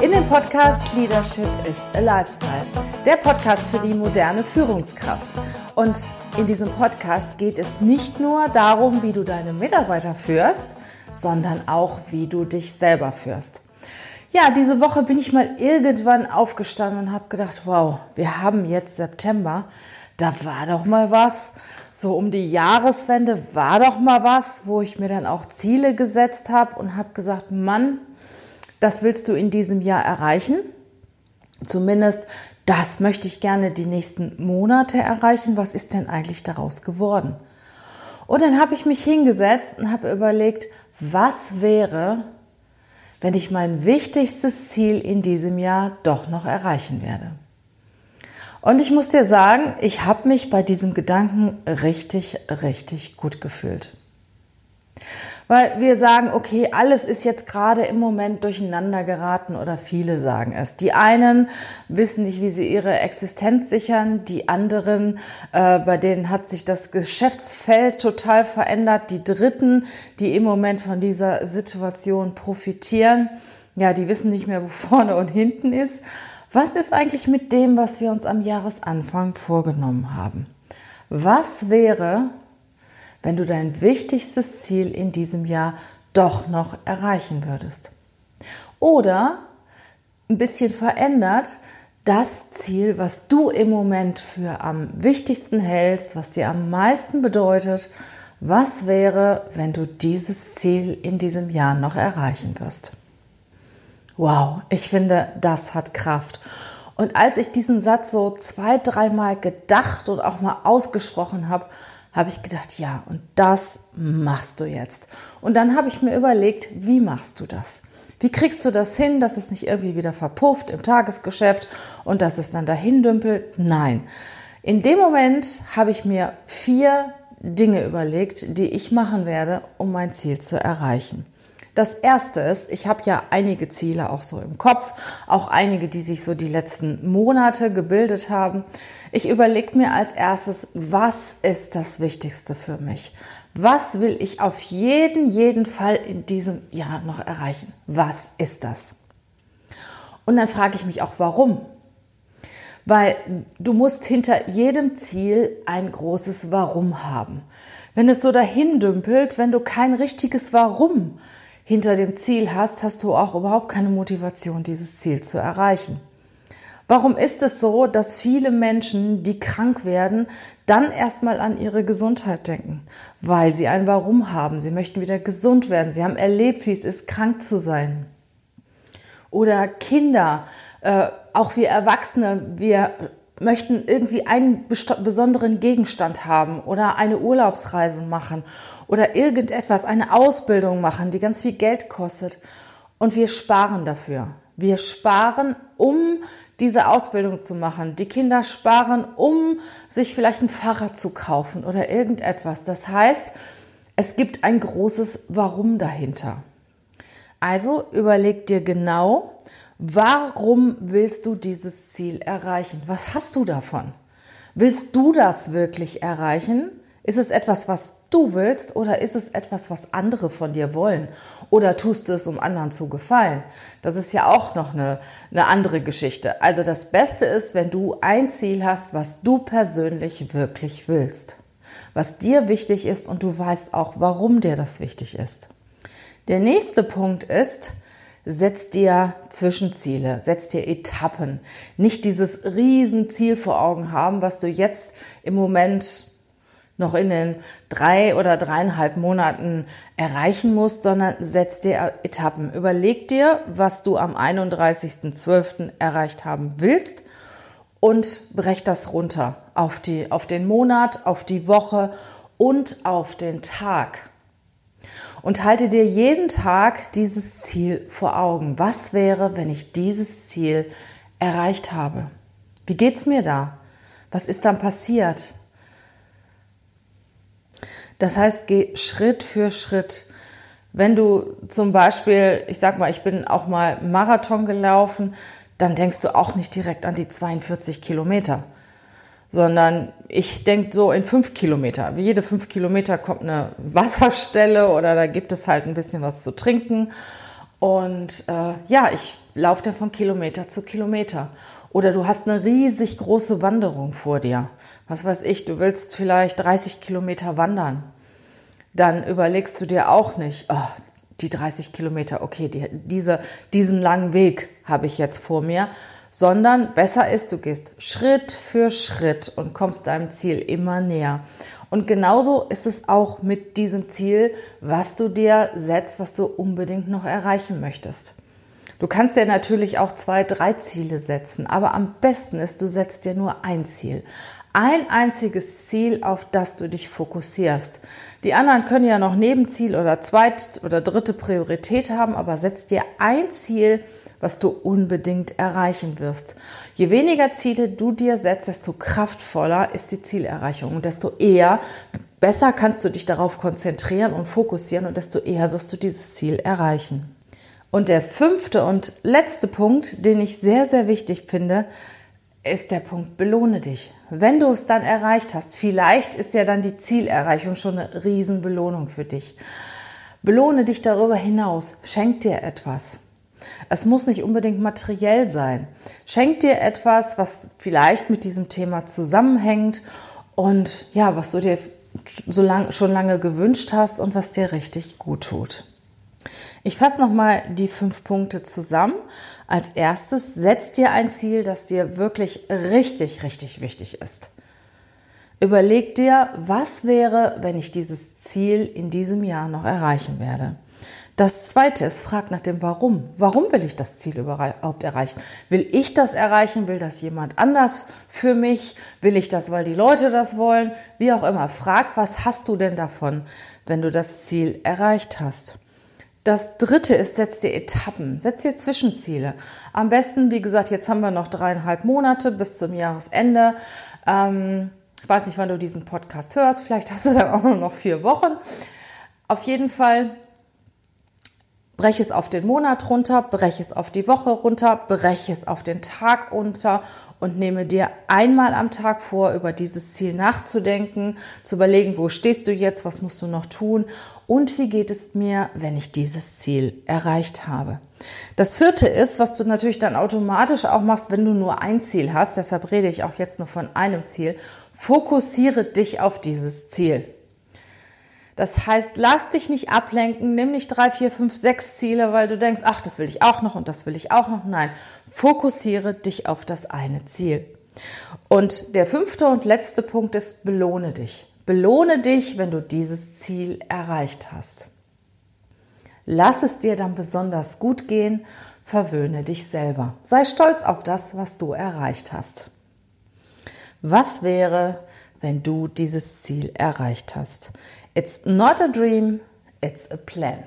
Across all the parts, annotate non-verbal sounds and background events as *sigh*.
in dem Podcast Leadership is a Lifestyle. Der Podcast für die moderne Führungskraft. Und in diesem Podcast geht es nicht nur darum, wie du deine Mitarbeiter führst, sondern auch, wie du dich selber führst. Ja, diese Woche bin ich mal irgendwann aufgestanden und habe gedacht, wow, wir haben jetzt September, da war doch mal was so um die Jahreswende war doch mal was, wo ich mir dann auch Ziele gesetzt habe und habe gesagt, Mann, das willst du in diesem Jahr erreichen. Zumindest das möchte ich gerne die nächsten Monate erreichen. Was ist denn eigentlich daraus geworden? Und dann habe ich mich hingesetzt und habe überlegt, was wäre, wenn ich mein wichtigstes Ziel in diesem Jahr doch noch erreichen werde. Und ich muss dir sagen, ich habe mich bei diesem Gedanken richtig, richtig gut gefühlt. Weil wir sagen, okay, alles ist jetzt gerade im Moment durcheinander geraten oder viele sagen es. Die einen wissen nicht, wie sie ihre Existenz sichern, die anderen, äh, bei denen hat sich das Geschäftsfeld total verändert, die dritten, die im Moment von dieser Situation profitieren, ja, die wissen nicht mehr, wo vorne und hinten ist. Was ist eigentlich mit dem, was wir uns am Jahresanfang vorgenommen haben? Was wäre, wenn du dein wichtigstes Ziel in diesem Jahr doch noch erreichen würdest? Oder ein bisschen verändert, das Ziel, was du im Moment für am wichtigsten hältst, was dir am meisten bedeutet, was wäre, wenn du dieses Ziel in diesem Jahr noch erreichen wirst? Wow, ich finde, das hat Kraft. Und als ich diesen Satz so zwei, dreimal gedacht und auch mal ausgesprochen habe, habe ich gedacht, ja, und das machst du jetzt. Und dann habe ich mir überlegt, wie machst du das? Wie kriegst du das hin, dass es nicht irgendwie wieder verpufft im Tagesgeschäft und dass es dann dahin dümpelt? Nein. In dem Moment habe ich mir vier Dinge überlegt, die ich machen werde, um mein Ziel zu erreichen. Das erste ist, ich habe ja einige Ziele auch so im Kopf, auch einige, die sich so die letzten Monate gebildet haben. Ich überlege mir als erstes, was ist das Wichtigste für mich? Was will ich auf jeden, jeden Fall in diesem Jahr noch erreichen? Was ist das? Und dann frage ich mich auch, warum? Weil du musst hinter jedem Ziel ein großes Warum haben. Wenn es so dahin dümpelt, wenn du kein richtiges Warum hinter dem Ziel hast, hast du auch überhaupt keine Motivation, dieses Ziel zu erreichen. Warum ist es so, dass viele Menschen, die krank werden, dann erstmal an ihre Gesundheit denken? Weil sie ein Warum haben. Sie möchten wieder gesund werden. Sie haben erlebt, wie es ist, krank zu sein. Oder Kinder, äh, auch wir Erwachsene, wir möchten irgendwie einen besonderen Gegenstand haben oder eine Urlaubsreise machen oder irgendetwas, eine Ausbildung machen, die ganz viel Geld kostet. Und wir sparen dafür. Wir sparen, um diese Ausbildung zu machen. Die Kinder sparen, um sich vielleicht ein Fahrrad zu kaufen oder irgendetwas. Das heißt, es gibt ein großes Warum dahinter. Also überleg dir genau, Warum willst du dieses Ziel erreichen? Was hast du davon? Willst du das wirklich erreichen? Ist es etwas, was du willst oder ist es etwas, was andere von dir wollen? Oder tust du es, um anderen zu gefallen? Das ist ja auch noch eine, eine andere Geschichte. Also das Beste ist, wenn du ein Ziel hast, was du persönlich wirklich willst. Was dir wichtig ist und du weißt auch, warum dir das wichtig ist. Der nächste Punkt ist, setz dir Zwischenziele, setz dir Etappen. Nicht dieses Riesenziel vor Augen haben, was du jetzt im Moment noch in den drei oder dreieinhalb Monaten erreichen musst, sondern setz dir Etappen. Überleg dir, was du am 31.12. erreicht haben willst und brech das runter auf die, auf den Monat, auf die Woche und auf den Tag und halte dir jeden Tag dieses Ziel vor Augen. Was wäre, wenn ich dieses Ziel erreicht habe? Wie geht's mir da? Was ist dann passiert? Das heißt, geh Schritt für Schritt. Wenn du zum Beispiel, ich sag mal, ich bin auch mal Marathon gelaufen, dann denkst du auch nicht direkt an die 42 Kilometer, sondern ich denke so in fünf Kilometer. Wie jede fünf Kilometer kommt eine *laughs* Wasserstelle oder da gibt es halt ein bisschen was zu trinken. Und äh, ja, ich laufe dann von Kilometer zu Kilometer. Oder du hast eine riesig große Wanderung vor dir. Was weiß ich, du willst vielleicht 30 Kilometer wandern. Dann überlegst du dir auch nicht, oh, die 30 Kilometer, okay, die, diese, diesen langen Weg habe ich jetzt vor mir, sondern besser ist, du gehst Schritt für Schritt und kommst deinem Ziel immer näher. Und genauso ist es auch mit diesem Ziel, was du dir setzt, was du unbedingt noch erreichen möchtest. Du kannst dir natürlich auch zwei, drei Ziele setzen, aber am besten ist, du setzt dir nur ein Ziel. Ein einziges Ziel, auf das du dich fokussierst. Die anderen können ja noch Nebenziel oder zweit oder dritte Priorität haben, aber setz dir ein Ziel, was du unbedingt erreichen wirst. Je weniger Ziele du dir setzt, desto kraftvoller ist die Zielerreichung und desto eher, besser kannst du dich darauf konzentrieren und fokussieren und desto eher wirst du dieses Ziel erreichen. Und der fünfte und letzte Punkt, den ich sehr, sehr wichtig finde, ist der Punkt, belohne dich. Wenn du es dann erreicht hast, vielleicht ist ja dann die Zielerreichung schon eine Riesenbelohnung für dich. Belohne dich darüber hinaus, schenk dir etwas. Es muss nicht unbedingt materiell sein. Schenk dir etwas, was vielleicht mit diesem Thema zusammenhängt und ja, was du dir so lang, schon lange gewünscht hast und was dir richtig gut tut. Ich fasse nochmal die fünf Punkte zusammen. Als erstes, setz dir ein Ziel, das dir wirklich richtig, richtig wichtig ist. Überleg dir, was wäre, wenn ich dieses Ziel in diesem Jahr noch erreichen werde. Das zweite ist, frag nach dem Warum. Warum will ich das Ziel überhaupt erreichen? Will ich das erreichen? Will das jemand anders für mich? Will ich das, weil die Leute das wollen? Wie auch immer. Frag, was hast du denn davon, wenn du das Ziel erreicht hast? Das dritte ist, setz dir Etappen, setz dir Zwischenziele. Am besten, wie gesagt, jetzt haben wir noch dreieinhalb Monate bis zum Jahresende. Ähm, ich weiß nicht, wann du diesen Podcast hörst. Vielleicht hast du dann auch nur noch vier Wochen. Auf jeden Fall Brech es auf den Monat runter, brech es auf die Woche runter, brech es auf den Tag runter und nehme dir einmal am Tag vor, über dieses Ziel nachzudenken, zu überlegen, wo stehst du jetzt, was musst du noch tun und wie geht es mir, wenn ich dieses Ziel erreicht habe. Das vierte ist, was du natürlich dann automatisch auch machst, wenn du nur ein Ziel hast, deshalb rede ich auch jetzt nur von einem Ziel, fokussiere dich auf dieses Ziel. Das heißt, lass dich nicht ablenken, nimm nicht drei, vier, fünf, sechs Ziele, weil du denkst, ach, das will ich auch noch und das will ich auch noch. Nein, fokussiere dich auf das eine Ziel. Und der fünfte und letzte Punkt ist, belohne dich. Belohne dich, wenn du dieses Ziel erreicht hast. Lass es dir dann besonders gut gehen, verwöhne dich selber. Sei stolz auf das, was du erreicht hast. Was wäre, wenn du dieses Ziel erreicht hast? It's not a dream, it's a plan.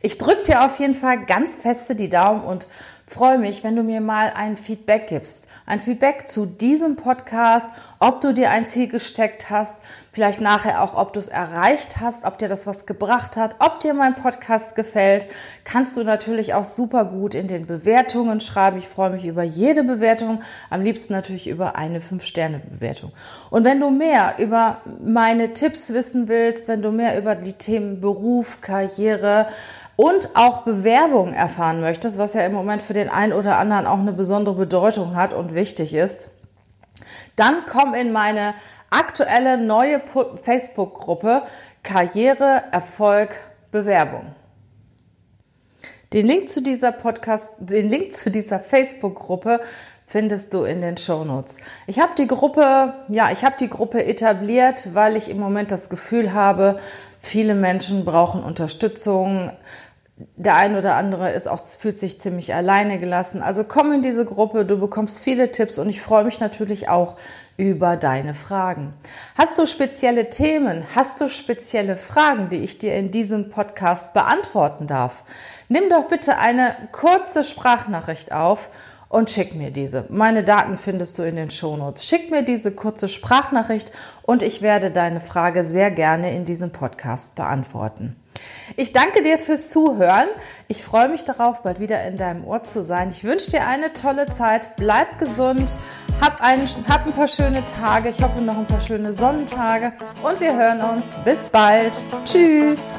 Ich drücke dir auf jeden Fall ganz feste die Daumen und freue mich, wenn du mir mal ein Feedback gibst. Ein Feedback zu diesem Podcast, ob du dir ein Ziel gesteckt hast, vielleicht nachher auch, ob du es erreicht hast, ob dir das was gebracht hat, ob dir mein Podcast gefällt. Kannst du natürlich auch super gut in den Bewertungen schreiben. Ich freue mich über jede Bewertung, am liebsten natürlich über eine 5-Sterne-Bewertung. Und wenn du mehr über meine Tipps wissen willst, wenn du mehr über die Themen Beruf, Karriere, und auch Bewerbung erfahren möchtest, was ja im Moment für den einen oder anderen auch eine besondere Bedeutung hat und wichtig ist, dann komm in meine aktuelle neue Facebook-Gruppe Karriere, Erfolg, Bewerbung. Den Link zu dieser Podcast, den Link zu dieser Facebook-Gruppe findest du in den Show Notes. Ich habe die Gruppe, ja, ich habe die Gruppe etabliert, weil ich im Moment das Gefühl habe, viele Menschen brauchen Unterstützung, der ein oder andere ist auch, fühlt sich ziemlich alleine gelassen. Also komm in diese Gruppe, du bekommst viele Tipps und ich freue mich natürlich auch über deine Fragen. Hast du spezielle Themen? Hast du spezielle Fragen, die ich dir in diesem Podcast beantworten darf? Nimm doch bitte eine kurze Sprachnachricht auf und schick mir diese. Meine Daten findest du in den Shownotes. Schick mir diese kurze Sprachnachricht und ich werde deine Frage sehr gerne in diesem Podcast beantworten. Ich danke dir fürs Zuhören. Ich freue mich darauf, bald wieder in deinem Ohr zu sein. Ich wünsche dir eine tolle Zeit. Bleib gesund. Hab ein, hab ein paar schöne Tage. Ich hoffe noch ein paar schöne Sonnentage. Und wir hören uns. Bis bald. Tschüss.